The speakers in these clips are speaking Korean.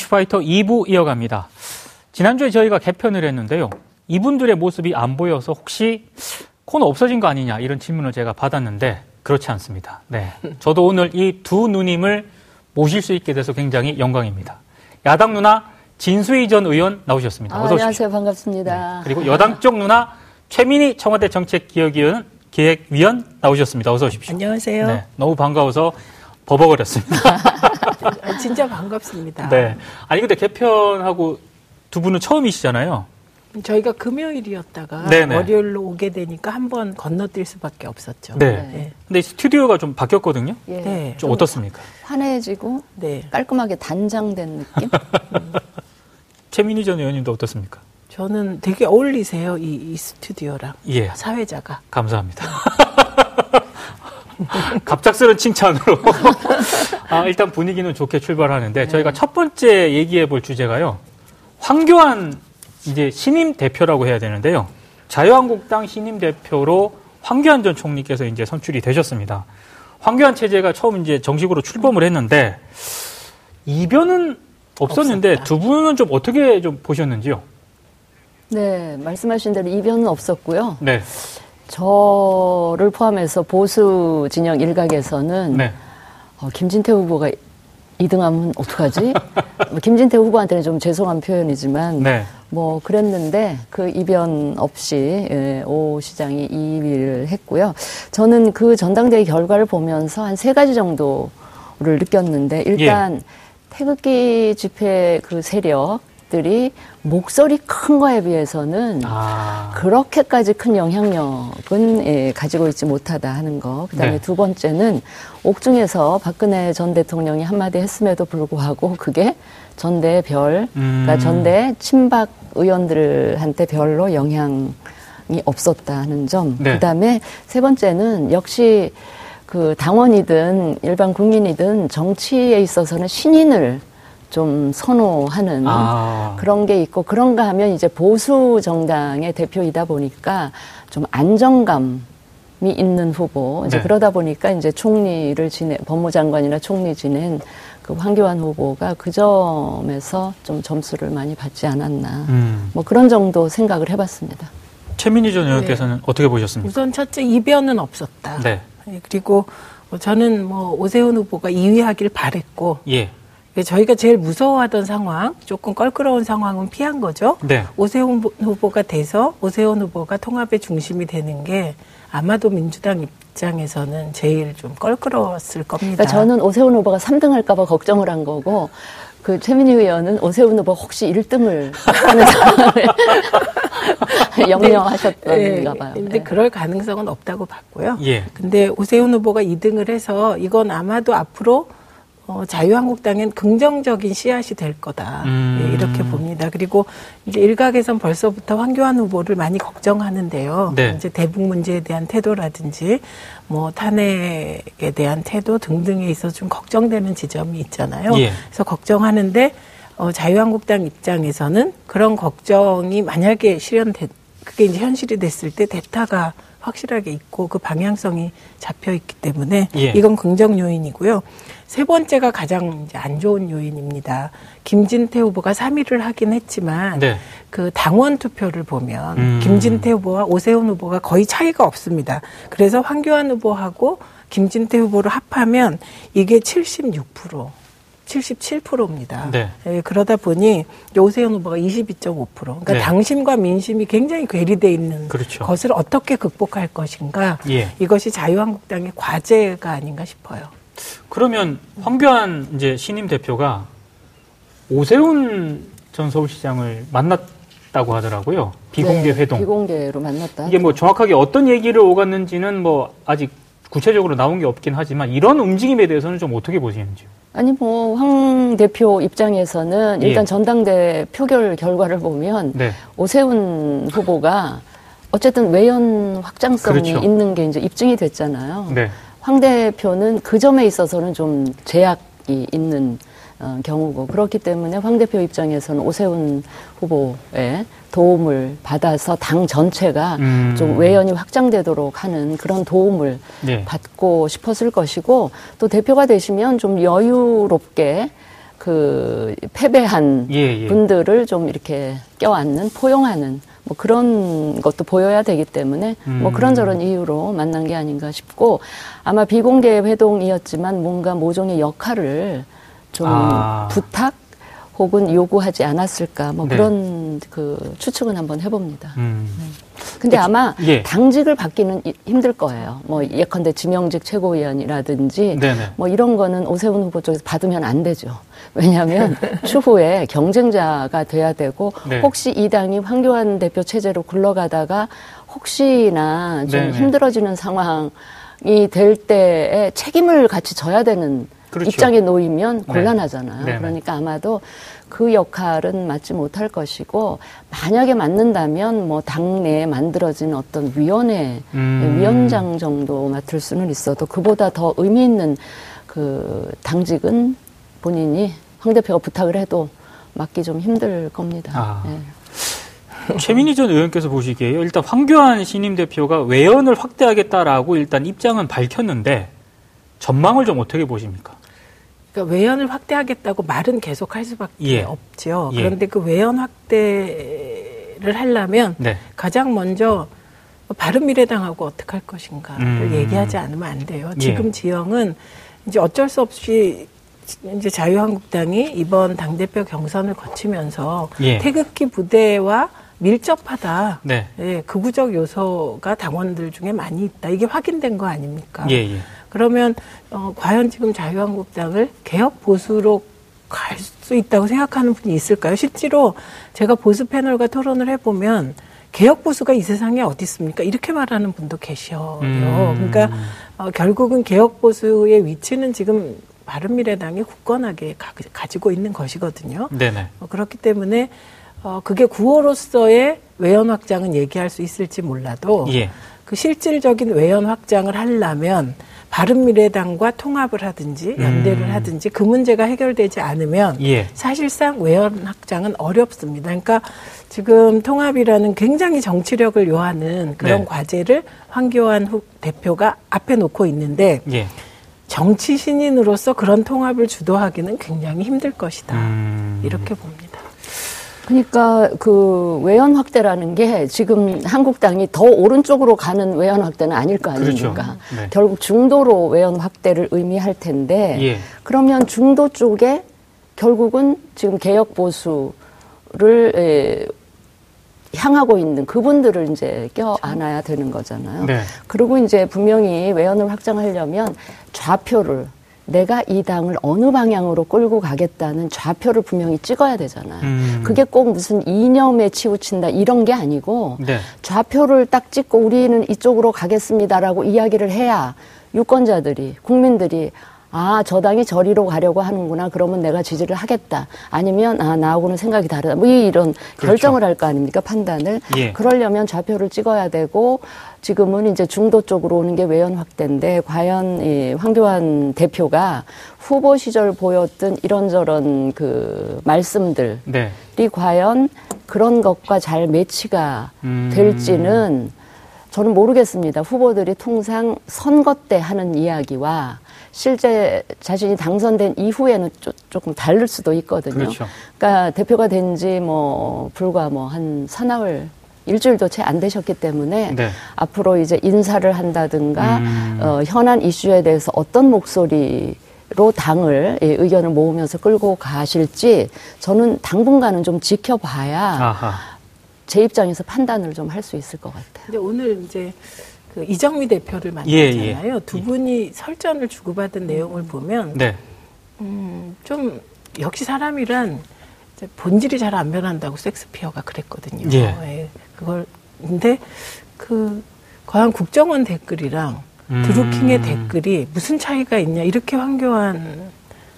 이슈파이터 2부 이어갑니다. 지난주에 저희가 개편을 했는데요. 이분들의 모습이 안 보여서 혹시 코너 없어진 거 아니냐 이런 질문을 제가 받았는데 그렇지 않습니다. 네. 저도 오늘 이 두 누님을 모실 수 있게 돼서 굉장히 영광입니다. 야당 누나 진수희 전 의원 나오셨습니다. 아, 안녕하세요. 반갑습니다. 네. 그리고 여당 쪽 누나 최민희 청와대 정책기획위원 기획위원 나오셨습니다. 어서 오십시오. 안녕하세요. 네, 너무 반가워서 버벅거렸습니다. 진짜 반갑습니다. 네. 아니 근데 개편하고 두 분은 처음이시잖아요. 저희가 금요일이었다가 네네. 월요일로 오게 되니까 한 번 건너뛸 수밖에 없었죠. 네. 네. 근데 스튜디오가 좀 바뀌었거든요. 예. 네. 좀 어떻습니까? 환해지고 네. 깔끔하게 단장된 느낌. 최민희 전 의원님도 어떻습니까? 저는 되게 어울리세요 이, 이 스튜디오랑 예. 사회자가. 감사합니다. 갑작스런 칭찬으로. 아, 일단 분위기는 좋게 출발하는데 네. 저희가 첫 번째 얘기해 볼 주제가요. 황교안 이제 신임 대표라고 해야 되는데요. 자유한국당 신임 대표로 황교안 전 총리께서 이제 선출이 되셨습니다. 황교안 체제가 처음 이제 정식으로 출범을 했는데 이변은 없었는데 없었다. 두 분은 좀 어떻게 좀 보셨는지요? 네, 말씀하신 대로 이변은 없었고요. 네. 저를 포함해서 보수 진영 일각에서는 네. 어, 김진태 후보가 2등하면 어떡하지? 뭐 김진태 후보한테는 좀 죄송한 표현이지만 네. 뭐 그랬는데 그 이변 없이 예, 오 시장이 2위를 했고요. 저는 그 전당대회 결과를 보면서 한 세 가지 정도를 느꼈는데 일단 예. 태극기 집회 그 세력 들이 목소리 큰 거에 비해서는 아. 그렇게까지 큰 영향력은 예, 가지고 있지 못하다 하는 거. 그다음에 네. 두 번째는 옥중에서 박근혜 전 대통령이 한마디 했음에도 불구하고 그게 전대 별, 그러니까 음. 그러니까 전대 친박 의원들한테 별로 영향이 없었다 하는 점. 네. 그다음에 세 번째는 역시 그 당원이든 일반 국민이든 정치에 있어서는 신인을 좀 선호하는 아. 그런 게 있고 그런가 하면 이제 보수 정당의 대표이다 보니까 좀 안정감 이 있는 후보 이제 네. 그러다 보니까 이제 총리를 지내 법무장관이나 총리 지낸 그 황교안 후보가 그 점에서 좀 점수를 많이 받지 않았나 음. 뭐 그런 정도 생각을 해봤습니다. 최민희 전 의원께서는 네. 어떻게 보셨습니까? 우선 첫째 이변은 없었다. 네. 네 그리고 저는 뭐 오세훈 후보가 2위 하길 바랬고 예. 저희가 제일 무서워하던 상황, 조금 껄끄러운 상황은 피한 거죠. 네. 오세훈 후보가 돼서 오세훈 후보가 통합의 중심이 되는 게 아마도 민주당 입장에서는 제일 좀 껄끄러웠을 겁니다. 그러니까 저는 오세훈 후보가 3등 할까봐 걱정을 한 거고, 그 최민희 의원은 오세훈 후보 혹시 1등을 하는 상황을 영영하셨던가 네. 봐요. 근데 네. 그럴 가능성은 없다고 봤고요. 예. 근데 오세훈 후보가 2등을 해서 이건 아마도 앞으로 어, 자유한국당엔 긍정적인 씨앗이 될 거다. 음. 예, 이렇게 봅니다. 그리고 이제 일각에선 벌써부터 황교안 후보를 많이 걱정하는데요. 네. 이제 대북 문제에 대한 태도라든지 뭐 탄핵에 대한 태도 등등에 있어서 좀 걱정되는 지점이 있잖아요. 예. 그래서 걱정하는데 어, 자유한국당 입장에서는 그런 걱정이 만약에 실현됐 그게 이제 현실이 됐을 때 대타가 확실하게 있고 그 방향성이 잡혀 있기 때문에 예. 이건 긍정 요인이고요. 세 번째가 가장 이제 안 좋은 요인입니다. 김진태 후보가 3위를 하긴 했지만 네. 그 당원 투표를 보면 음. 김진태 후보와 오세훈 후보가 거의 차이가 없습니다. 그래서 황교안 후보하고 김진태 후보를 합하면 이게 76%. 77%입니다. 네. 예, 그러다 보니 오세훈 후보가 22.5%. 그러니까 네. 당심과 민심이 굉장히 괴리돼 있는 그렇죠. 것을 어떻게 극복할 것인가. 예. 이것이 자유한국당의 과제가 아닌가 싶어요. 그러면 황교안 이제 신임 대표가 오세훈 전 서울시장을 만났다고 하더라고요. 비공개 네, 회동. 비공개로 만났다. 이게 뭐 정확하게 어떤 얘기를 오갔는지는 뭐 아직 구체적으로 나온 게 없긴 하지만 이런 움직임에 대해서는 좀 어떻게 보시는지요? 아니 뭐 황 대표 입장에서는 일단 예. 전당대 표결 결과를 보면 네. 오세훈 후보가 어쨌든 외연 확장성이 그렇죠. 있는 게 이제 입증이 됐잖아요. 네. 황 대표는 그 점에 있어서는 좀 제약이 있는 어, 경우고 그렇기 때문에 황 대표 입장에서는 오세훈 후보의 도움을 받아서 당 전체가 음. 좀 외연이 확장되도록 하는 그런 도움을 네. 받고 싶었을 것이고 또 대표가 되시면 좀 여유롭게 그 패배한 예, 예. 분들을 좀 이렇게 껴안는 포용하는 뭐 그런 것도 보여야 되기 때문에 뭐 음. 뭐 그런저런 이유로 만난 게 아닌가 싶고 아마 비공개 회동이었지만 뭔가 모종의 역할을 좀 아. 부탁 혹은 요구하지 않았을까 뭐 네. 그런 그 추측은 한번 해봅니다. 음. 네. 근데 아마 예. 당직을 받기는 힘들 거예요. 뭐 예컨대 지명직 최고위원이라든지 네네. 뭐 이런 거는 오세훈 후보 쪽에서 받으면 안 되죠. 왜냐하면 추후에 경쟁자가 돼야 되고 네. 혹시 이 당이 황교안 대표 체제로 굴러가다가 혹시나 좀 네네. 힘들어지는 상황이 될 때에 책임을 같이 져야 되는 그렇죠. 입장에 놓이면 네. 곤란하잖아요. 네. 그러니까 아마도 그 역할은 맡지 못할 것이고 만약에 맡는다면 뭐 당내에 만들어진 어떤 위원회 음. 위원장 정도 맡을 수는 있어도 그보다 더 의미 있는 그 당직은 본인이 황 대표가 부탁을 해도 맡기 좀 힘들 겁니다. 아. 네. 최민희 전 의원께서 보시기에요. 일단 황교안 신임 대표가 외연을 확대하겠다라고 일단 입장은 밝혔는데 전망을 좀 어떻게 보십니까? 그러니까 외연을 확대하겠다고 말은 계속 할 수밖에 예. 없죠. 예. 그런데 그 외연 확대를 하려면 네. 가장 먼저 바른미래당하고 어떻게 할 것인가를 음. 얘기하지 않으면 안 돼요. 예. 지금 예. 지형은 이제 어쩔 수 없이 이제 자유한국당이 이번 당대표 경선을 거치면서 예. 태극기 부대와 밀접하다. 네. 예, 극우적 요소가 당원들 중에 많이 있다. 이게 확인된 거 아닙니까? 예, 예. 그러면 어, 과연 지금 자유한국당을 개혁 보수로 갈 수 있다고 생각하는 분이 있을까요? 실제로 제가 보수 패널과 토론을 해보면 개혁 보수가 이 세상에 어디 있습니까? 이렇게 말하는 분도 계셔요. 음. 그러니까 어, 결국은 개혁 보수의 위치는 지금 바른미래당이 굳건하게 가, 지고 있는 것이거든요. 네네. 어, 그렇기 때문에 어, 그게 구호로서의 외연 확장은 얘기할 수 있을지 몰라도 예. 그 실질적인 외연 확장을 하려면 바른미래당과 통합을 하든지 연대를 음. 하든지 그 문제가 해결되지 않으면 예. 사실상 외연 확장은 어렵습니다. 그러니까 지금 통합이라는 굉장히 정치력을 요하는 그런 네. 과제를 황교안 후 대표가 앞에 놓고 있는데 예. 정치 신인으로서 그런 통합을 주도하기는 굉장히 힘들 것이다. 음. 이렇게 봅니다. 그러니까 그 외연 확대라는 게 지금 한국당이 더 오른쪽으로 가는 외연 확대는 아닐 거 아닙니까? 그렇죠. 네. 결국 중도로 외연 확대를 의미할 텐데 예. 그러면 중도 쪽에 결국은 지금 개혁 보수를 에, 향하고 있는 그분들을 이제 껴 안아야 되는 거잖아요. 네. 그리고 이제 분명히 외연을 확장하려면 좌표를 내가 이 당을 어느 방향으로 끌고 가겠다는 좌표를 분명히 찍어야 되잖아요. 음. 그게 꼭 무슨 이념에 치우친다 이런 게 아니고 네. 좌표를 딱 찍고 우리는 이쪽으로 가겠습니다라고 이야기를 해야 유권자들이 국민들이 아, 저 당이 저리로 가려고 하는구나. 그러면 내가 지지를 하겠다. 아니면, 아, 나하고는 생각이 다르다. 뭐 이런 그렇죠. 결정을 할 거 아닙니까? 판단을. 예. 그러려면 좌표를 찍어야 되고, 지금은 이제 중도 쪽으로 오는 게 외연 확대인데, 과연 이 황교안 대표가 후보 시절 보였던 이런저런 그 말씀들이 네. 과연 그런 것과 잘 매치가 음. 될지는 저는 모르겠습니다. 후보들이 통상 선거 때 하는 이야기와 실제 자신이 당선된 이후에는 쪼, 조금 다를 수도 있거든요. 그렇죠. 그러니까 대표가 된 지 뭐 불과 뭐 한 사나흘 일주일도 채 안 되셨기 때문에 네. 앞으로 이제 인사를 한다든가 음. 어, 현안 이슈에 대해서 어떤 목소리 로 당을 예, 의견을 모으면서 끌고 가실지 저는 당분간은 좀 지켜봐야 아하. 제 입장에서 판단을 좀 할 수 있을 것 같아요. 근데 오늘 이제 그 이정미 대표를 만났잖아요. 예, 예. 두 분이 설전을 주고받은 내용을 보면 네. 음, 좀 역시 사람이란 본질이 잘 안 변한다고 섹스피어가 그랬거든요. 예. 예. 그걸 근데 그 과연 국정원 댓글이랑 음. 드루킹의 댓글이 무슨 차이가 있냐 이렇게 황교안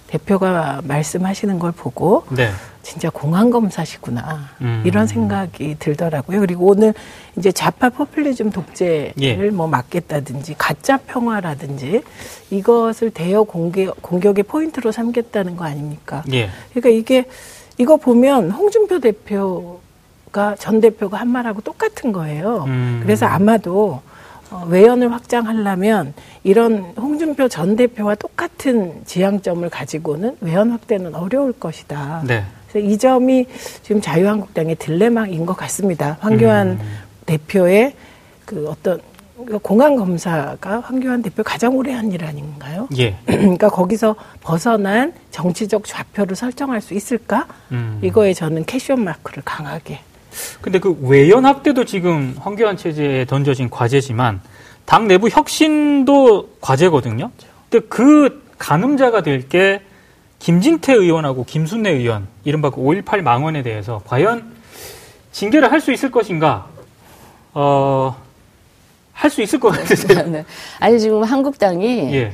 대표가 말씀하시는 걸 보고 네. 진짜 공안 검사시구나 음. 이런 생각이 들더라고요. 그리고 오늘 이제 좌파 포퓰리즘 독재를 예. 뭐 막겠다든지 가짜 평화라든지 이것을 대여 공격 공격의 포인트로 삼겠다는 거 아닙니까? 예. 그러니까 이게 이거 보면 홍준표 대표가 전 대표가 한 말하고 똑같은 거예요. 음. 그래서 아마도 어, 외연을 확장하려면 이런 홍준표 전 대표와 똑같은 지향점을 가지고는 외연 확대는 어려울 것이다. 네. 그래서 이 점이 지금 자유한국당의 딜레마인 것 같습니다. 황교안 음. 대표의 그 어떤 공안 검사가 황교안 대표 가장 오래 한 일 아닌가요? 예. 그러니까 거기서 벗어난 정치적 좌표를 설정할 수 있을까? 음. 이거에 저는 캐시온 마크를 강하게. 근데 그 외연 확대도 지금 황교안 체제에 던져진 과제지만 당 내부 혁신도 과제거든요. 근데 그 가늠자가 될 게 김진태 의원하고 김순례 의원, 이른바 그5.18 망언에 대해서 과연 징계를 할 수 있을 것인가? 어, 할 수 있을 것 같으세요? 네. 아니 지금 한국당이 예.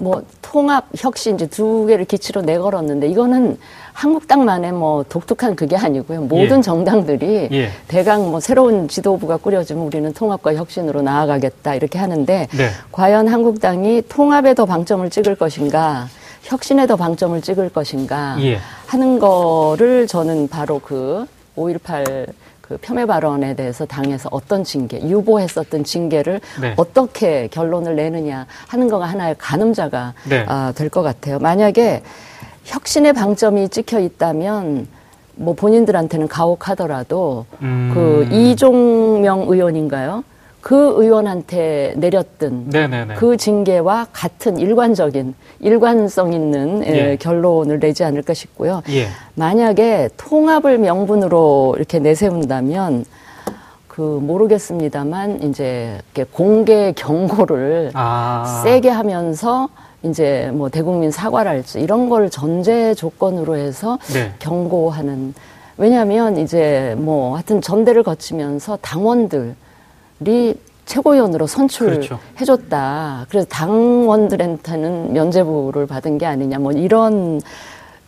뭐 통합 혁신 이제 두 개를 기치로 내걸었는데 이거는 한국당만의 뭐 독특한 그게 아니고요. 모든 예. 정당들이 예. 대강 뭐 새로운 지도부가 꾸려지면 우리는 통합과 혁신으로 나아가겠다 이렇게 하는데 네. 과연 한국당이 통합에 더 방점을 찍을 것인가 혁신에 더 방점을 찍을 것인가 예. 하는 거를 저는 바로 그 5.18 그 폄훼 발언에 대해서 당에서 어떤 징계, 유보했었던 징계를 네. 어떻게 결론을 내느냐 하는 거가 하나의 가늠자가 네. 아, 될 것 같아요. 만약에 혁신의 방점이 찍혀 있다면 뭐 본인들한테는 가혹하더라도 음. 그 이종명 의원인가요? 그 의원한테 내렸던 네네네. 그 징계와 같은 일관적인 일관성 있는 예. 예. 결론을 내지 않을까 싶고요. 예. 만약에 통합을 명분으로 이렇게 내세운다면 그 모르겠습니다만 이제 공개 경고를 아. 세게 하면서 이제 뭐 대국민 사과랄지 이런 걸 전제 조건으로 해서 네. 경고하는 왜냐하면 이제 뭐 하여튼 전대를 거치면서 당원들 리 최고위원으로 선출해줬다. 그렇죠. 그래서 당원들한테는 면제부를 받은 게 아니냐. 뭐 이런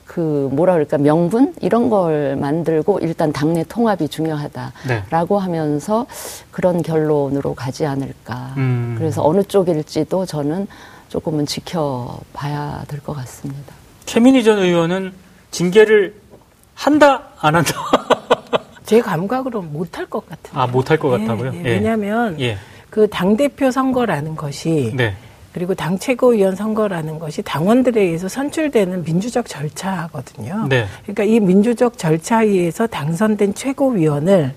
그 뭐라 그럴까 명분 이런 걸 만들고 일단 당내 통합이 중요하다라고 네. 하면서 그런 결론으로 가지 않을까. 음. 그래서 어느 쪽일지도 저는 조금은 지켜봐야 될 것 같습니다. 최민희 전 의원은 징계를 한다 안 한다. 제 감각으로는 못할 것 같아요. 아, 못할 것 예, 같다고요? 예, 예. 왜냐하면 예. 그 당 대표 선거라는 것이 네. 그리고 당 최고위원 선거라는 것이 당원들에 의해서 선출되는 민주적 절차거든요. 네. 그러니까 이 민주적 절차에 의해서 당선된 최고위원을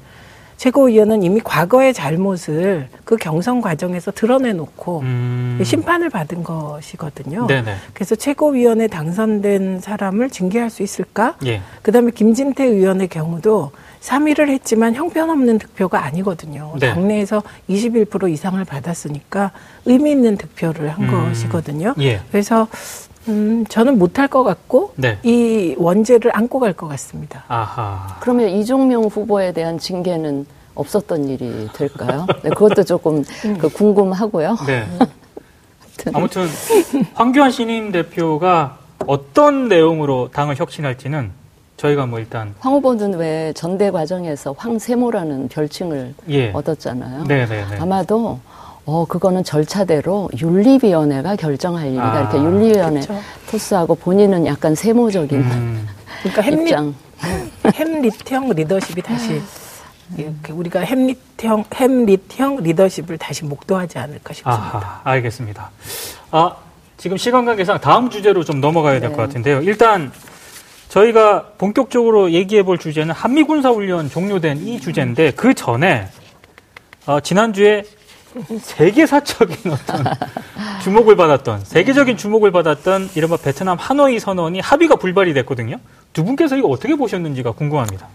최고위원은 이미 과거의 잘못을 그 경선 과정에서 드러내놓고 음. 심판을 받은 것이거든요. 네네. 그래서 최고위원에 당선된 사람을 징계할 수 있을까? 예. 그다음에 김진태 의원의 경우도 3위를 했지만 형편없는 득표가 아니거든요. 네. 당내에서 21% 이상을 받았으니까 의미 있는 득표를 한 음. 것이거든요. 예. 그래서 음, 저는 못할 것 같고 네. 이 원죄를 안고 갈 것 같습니다. 아하. 그러면 이종명 후보에 대한 징계는 없었던 일이 될까요? 네, 그것도 조금 음. 그 궁금하고요. 네. 아무튼 황교안 신임 대표가 어떤 내용으로 당을 혁신할지는 저희가 뭐 일단 황 후보는 왜 전대 과정에서 황세모라는 별칭을 예. 얻었잖아요. 네네네. 네, 네. 아마도 어 그거는 절차대로 윤리위원회가 결정할 일이다. 아, 이렇게 윤리위원회 그쵸. 토스하고 본인은 약간 세모적인 음. 그러니까 햄릿, 입장. 햄릿형 리더십이 다시 이렇게 우리가 햄릿형 햄릿형 리더십을 다시 목도하지 않을까 싶습니다. 아하, 알겠습니다. 아 지금 시간 관계상 다음 주제로 좀 넘어가야 될것 네. 같은데요. 일단 저희가 본격적으로 얘기해 볼 주제는 한미 군사 훈련 종료된 이 주제인데 그 전에 어, 지난주에 세계사적인 어떤 주목을 받았던 세계적인 주목을 받았던 이른바 베트남 하노이 선언이 합의가 불발이 됐거든요. 두 분께서 이거 어떻게 보셨는지가 궁금합니다.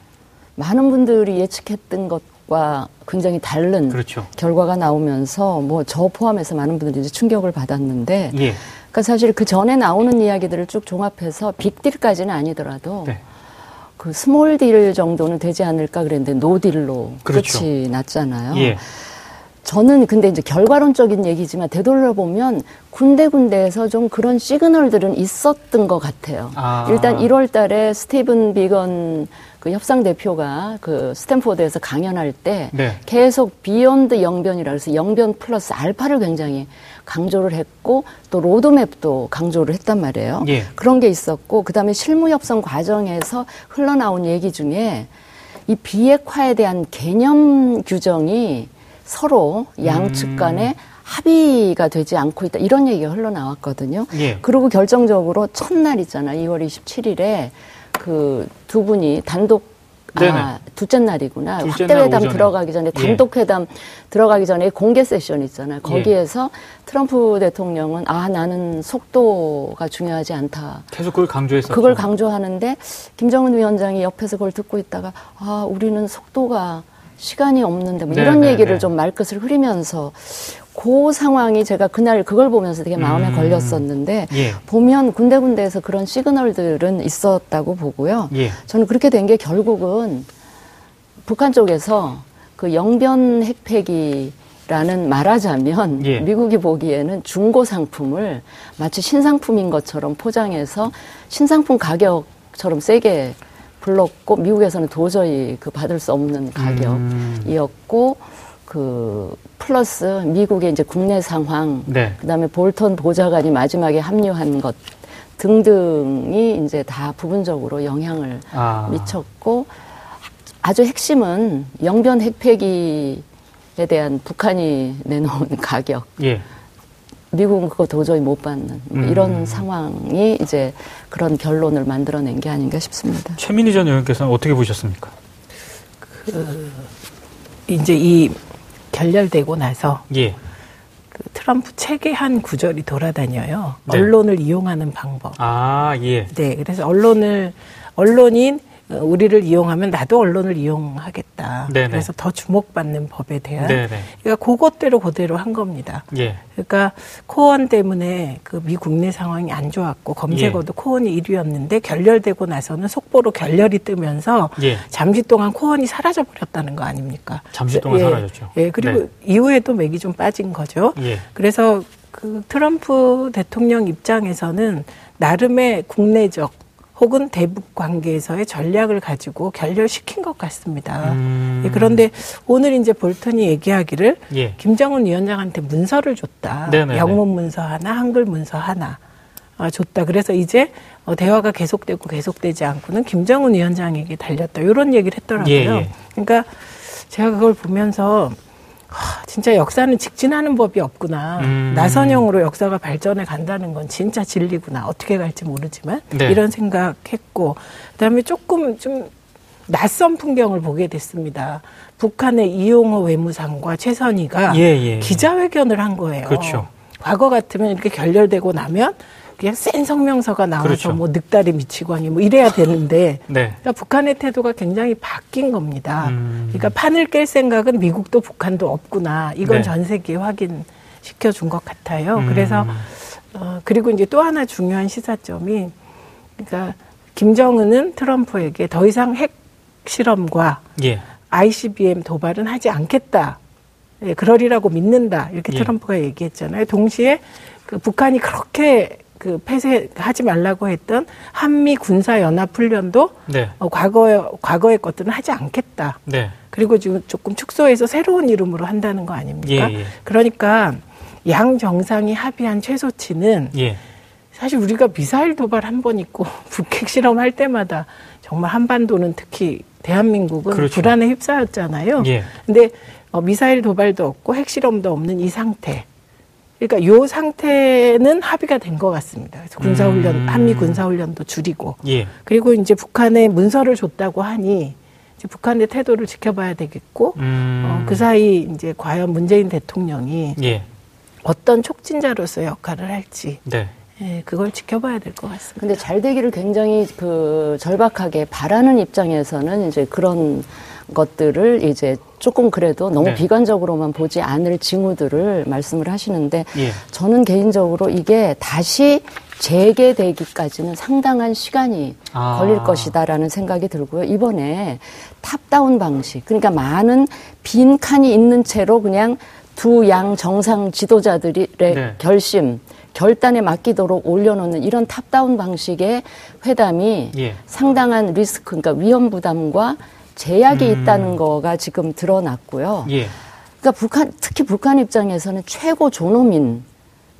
많은 분들이 예측했던 것과 굉장히 다른 그렇죠. 결과가 나오면서 뭐 저 포함해서 많은 분들이 충격을 받았는데 예. 그러니까 사실 그 전에 나오는 이야기들을 쭉 종합해서 빅딜까지는 아니더라도 네. 그 small deal 정도는 되지 않을까 그랬는데 no deal로 그렇죠. 끝이 났잖아요. 예. 저는 근데 이제 결과론적인 얘기지만 되돌려보면 군데군데에서 좀 그런 시그널들은 있었던 것 같아요. 아. 일단 1월 달에 스티븐 비건 그 협상 대표가 그 스탠포드에서 강연할 때 네. 계속 beyond 영변이라 해서 영변 플러스 알파를 굉장히 강조를 했고 또 로드맵도 강조를 했단 말이에요. 예. 그런 게 있었고 그다음에 실무 협상 과정에서 흘러나온 얘기 중에 이 비핵화에 대한 개념 규정이 서로 양측 음. 간에 합의가 되지 않고 있다 이런 얘기가 흘러나왔거든요. 예. 그리고 결정적으로 첫날 있잖아 2월 27일에 그 두 분이 단독 아, 둘째 날이구나. 둘째 확대 회담 날 들어가기 전에 예. 단독 회담 예. 들어가기 전에 공개 세션 있잖아요. 예. 거기에서 예. 트럼프 대통령은 아 나는 속도가 중요하지 않다. 계속 그걸 강조했었죠. 그걸 강조하는데 김정은 위원장이 옆에서 그걸 듣고 있다가 아 우리는 속도가 시간이 없는데 뭐 네, 이런 네, 얘기를 네. 좀 말끝을 흐리면서 그 상황이 제가 그날 그걸 보면서 되게 마음에 음. 걸렸었는데 예. 보면 군데군데에서 그런 시그널들은 있었다고 보고요. 예. 저는 그렇게 된 게 결국은 북한 쪽에서 그 영변 핵폐기 라는 말하자면 예. 미국이 보기에는 중고 상품을 마치 신상품인 것처럼 포장해서 신상품 가격처럼 세게 불렀고 미국에서는 도저히 그 받을 수 없는 가격이었고 음. 그 플러스 미국의 이제 국내 상황, 네. 그다음에 볼턴 보좌관이 마지막에 합류한 것 등등이 이제 다 부분적으로 영향을 아. 미쳤고 아주 핵심은 영변 핵폐기에 대한 북한이 내놓은 가격. 예. 미국은 그거 도저히 못 받는 뭐 이런 음. 상황이 이제 그런 결론을 만들어낸 게 아닌가 싶습니다. 최민희 전 의원께서는 어떻게 보셨습니까? 그 이제 이 결렬되고 나서 예. 그 트럼프 책의 한 구절이 돌아다녀요. 네. 언론을 이용하는 방법. 아, 예. 네. 그래서 언론을, 언론인 우리를 이용하면 나도 언론을 이용하겠다. 네네. 그래서 더 주목받는 법에 대한 네네. 그러니까 그것대로 그대로 한 겁니다. 예. 그러니까 코원 때문에 그 미 국내 상황이 안 좋았고 검색어도 예. 코원이 1위였는데 결렬되고 나서는 속보로 결렬이 뜨면서 예. 잠시 동안 코원이 사라져 버렸다는 거 아닙니까? 잠시 동안 예. 사라졌죠. 예. 그리고 네. 이후에도 맥이 좀 빠진 거죠. 예. 그래서 그 트럼프 대통령 입장에서는 나름의 국내적 혹은 대북 관계에서의 전략을 가지고 결렬시킨 것 같습니다. 음. 예, 그런데 오늘 이제 볼턴이 얘기하기를 예. 김정은 위원장한테 문서를 줬다. 네네네. 영문 문서 하나, 한글 문서 하나 아, 줬다. 그래서 이제 어, 대화가 계속되고 계속되지 않고는 김정은 위원장에게 달렸다. 이런 얘기를 했더라고요. 예, 예. 그러니까 제가 그걸 보면서 하, 진짜 역사는 직진하는 법이 없구나. 음. 나선형으로 역사가 발전해 간다는 건 진짜 진리구나. 어떻게 갈지 모르지만 네. 이런 생각했고 그다음에 조금 좀 낯선 풍경을 보게 됐습니다. 북한의 이용호 외무상과 최선희가 예, 예. 기자회견을 한 거예요. 그렇죠. 과거 같으면 이렇게 결렬되고 나면 그냥 센 성명서가 나와서 그렇죠. 뭐 늑다리 미치광이 뭐 이래야 되는데 네. 그러니까 북한의 태도가 굉장히 바뀐 겁니다. 음. 그러니까 판을 깰 생각은 미국도 북한도 없구나. 이건 네. 전 세계에 확인시켜 준 것 같아요. 음. 그래서 어 그리고 이제 또 하나 중요한 시사점이 그러니까 김정은은 트럼프에게 더 이상 핵 실험과 예. ICBM 도발은 하지 않겠다. 예, 그러리라고 믿는다. 이렇게 예. 트럼프가 얘기했잖아요. 동시에 그 북한이 그렇게 그 폐쇄하지 말라고 했던 한미 군사 연합 훈련도 네. 어, 과거에 과거의 것들은 하지 않겠다. 네. 그리고 지금 조금 축소해서 새로운 이름으로 한다는 거 아닙니까? 예, 예. 그러니까 양 정상이 합의한 최소치는 예. 사실 우리가 미사일 도발 한 번 있고 북핵 실험 할 때마다 정말 한반도는 특히 대한민국은 그렇죠. 불안에 휩싸였잖아요. 예. 근데 어, 미사일 도발도 없고 핵실험도 없는 이 상태. 그러니까 요 상태는 합의가 된 것 같습니다. 그래서 군사훈련, 음. 한미 군사훈련도 줄이고. 예. 그리고 이제 북한에 문서를 줬다고 하니 이제 북한의 태도를 지켜봐야 되겠고, 음. 어, 그 사이 이제 과연 문재인 대통령이 예. 어떤 촉진자로서 역할을 할지. 네. 예, 그걸 지켜봐야 될 것 같습니다. 근데 잘 되기를 굉장히 그 절박하게 바라는 입장에서는 이제 그런 것들을 이제 조금 그래도 너무 네. 비관적으로만 보지 않을 징후들을 말씀을 하시는데 예. 저는 개인적으로 이게 다시 재개되기까지는 상당한 시간이 아. 걸릴 것이다라는 생각이 들고요. 이번에 탑다운 방식, 그러니까 많은 빈 칸이 있는 채로 그냥 두 양 정상 지도자들의 네. 결심, 결단에 맡기도록 올려놓는 이런 top-down 방식의 회담이 예. 상당한 리스크, 그러니까 위험 부담과 제약이 음. 있다는 거가 지금 드러났고요. 예. 그러니까 북한 특히 북한 입장에서는 최고 존엄인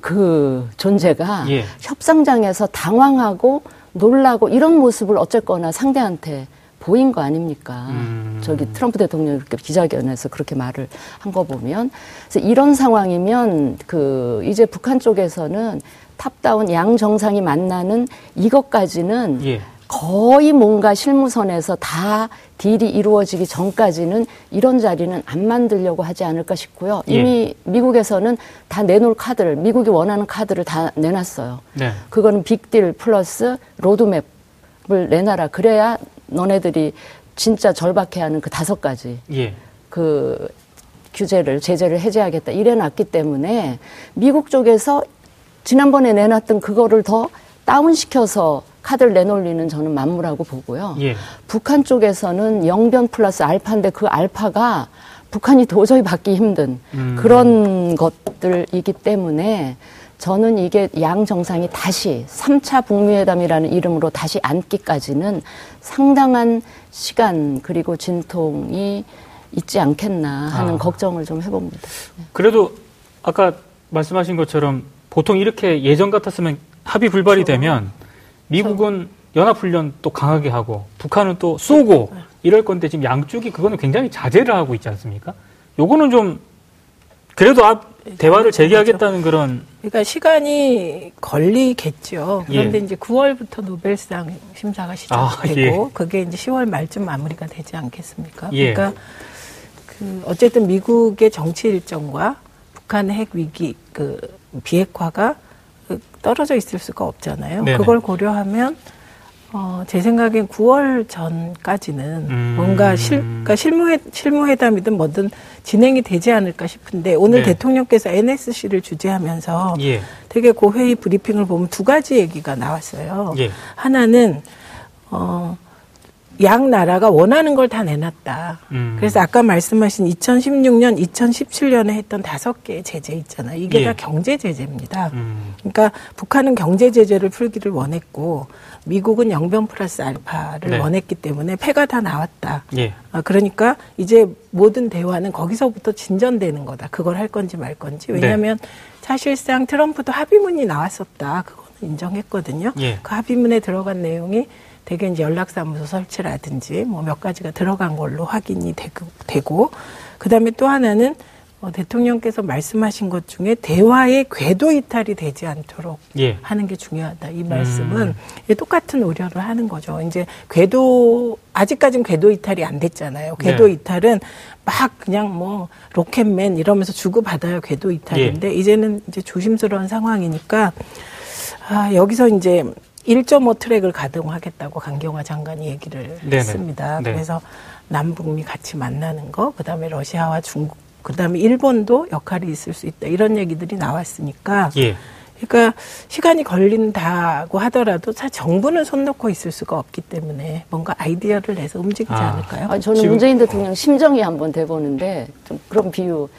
그 존재가 예. 협상장에서 당황하고 놀라고 이런 모습을 어쨌거나 상대한테 보인 거 아닙니까? 음. 저기 트럼프 대통령 이렇게 기자회견에서 그렇게 말을 한 거 보면 그래서 이런 상황이면 그 이제 북한 쪽에서는 top-down 양 정상이 만나는 이것까지는 예. 거의 뭔가 실무선에서 다 deal이 이루어지기 전까지는 이런 자리는 안 만들려고 하지 않을까 싶고요. 예. 이미 예. 미국에서는 다 내놓을 카드를 미국이 원하는 카드를 다 내놨어요. 네. 그거는 빅딜 플러스 로드맵을 내놔라. 그래야 너네들이 진짜 절박해하는 그 다섯 가지 예. 그 규제를 제재를 해제하겠다 이래놨기 때문에 미국 쪽에서 지난번에 내놨던 그거를 더 다운시켜서 카드를 내놓을리는 저는 만무라고 보고요. 예. 북한 쪽에서는 영변 플러스 알파인데 그 알파가 북한이 도저히 받기 힘든 음. 그런 것들이기 때문에 저는 이게 양 정상이 다시 3차 북미회담이라는 이름으로 다시 앉기까지는 상당한 시간 그리고 진통이 있지 않겠나 하는 아. 걱정을 좀 해봅니다. 그래도 아까 말씀하신 것처럼 보통 이렇게 예전 같았으면 합의 불발이 그렇죠. 되면 미국은 연합훈련 또 강하게 하고 북한은 또 쏘고 네. 이럴 건데 지금 양쪽이 그거는 굉장히 자제를 하고 있지 않습니까? 요거는 좀 그래도 앞 대화를 재개하겠다는 그런 그러니까 시간이 걸리겠죠. 그런데 예. 이제 9월부터 노벨상 심사가 시작되고 아, 예. 그게 이제 10월 말쯤 마무리가 되지 않겠습니까? 예. 그러니까 그 어쨌든 미국의 정치 일정과 북한 핵 위기 그 비핵화가 떨어져 있을 수가 없잖아요. 네네. 그걸 고려하면 어, 제 생각엔 9월 전까지는 음. 뭔가 실, 그러니까 실무회, 실무회담이든 뭐든 진행이 되지 않을까 싶은데 오늘 네. 대통령께서 NSC를 주재하면서 예. 되게 그 회의 브리핑을 보면 두 가지 얘기가 나왔어요. 예. 하나는, 어, 양 나라가 원하는 걸 다 내놨다. 음. 그래서 아까 말씀하신 2016년, 2017년에 했던 다섯 개의 제재 있잖아요. 이게 예. 다 경제 제재입니다. 음. 그러니까 북한은 경제 제재를 풀기를 원했고 미국은 영변 플러스 알파를 네. 원했기 때문에 패가 다 나왔다. 예. 아, 그러니까 이제 모든 대화는 거기서부터 진전되는 거다. 그걸 할 건지 말 건지. 왜냐하면 네. 사실상 트럼프도 합의문이 나왔었다. 그거는 인정했거든요. 예. 그 합의문에 들어간 내용이 대개 이제 연락사무소 설치라든지 뭐 몇 가지가 들어간 걸로 확인이 되고, 그 다음에 또 하나는 어, 대통령께서 말씀하신 것 중에 대화의 궤도 이탈이 되지 않도록 예. 하는 게 중요하다. 이 말씀은 음. 똑같은 우려를 하는 거죠. 이제 궤도 아직까지는 궤도 이탈이 안 됐잖아요. 궤도 네. 이탈은 막 그냥 뭐 로켓맨 이러면서 주고 받아요. 궤도 이탈인데 예. 이제는 이제 조심스러운 상황이니까 아, 여기서 이제 1.5 트랙을 가동하겠다고 강경화 장관이 얘기를 네네. 했습니다. 네. 그래서 남북미 같이 만나는 거, 그 다음에 러시아와 중국, 그 다음에 일본도 역할이 있을 수 있다. 이런 얘기들이 나왔으니까 예. 그러니까 시간이 걸린다고 하더라도 사 정부는 손 놓고 있을 수가 없기 때문에 뭔가 아이디어를 내서 움직이지 아. 않을까요? 아, 저는 문재인 대통령 심정이 한번 돼보는데 좀 그런 비유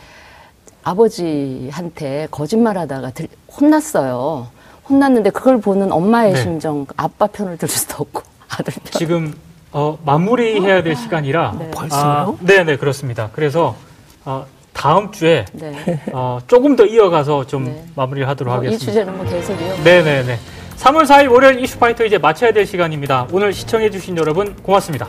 아버지한테 거짓말하다가 들, 혼났어요. 혼났는데 그걸 보는 엄마의 네. 심정, 아빠 편을 들 수도 없고 아들 편. 지금 어, 마무리해야 될 시간이라. 네. 벌써요? 아, 네, 네, 그렇습니다. 그래서 어, 다음 주에 네. 어, 조금 더 이어가서 좀 네. 마무리를 하도록 뭐 하겠습니다. 이 주제는 뭐 계속이요? 네, 네, 네. 3월 4일 월요일 이슈파이터 이제 마쳐야 될 시간입니다. 오늘 시청해주신 여러분 고맙습니다.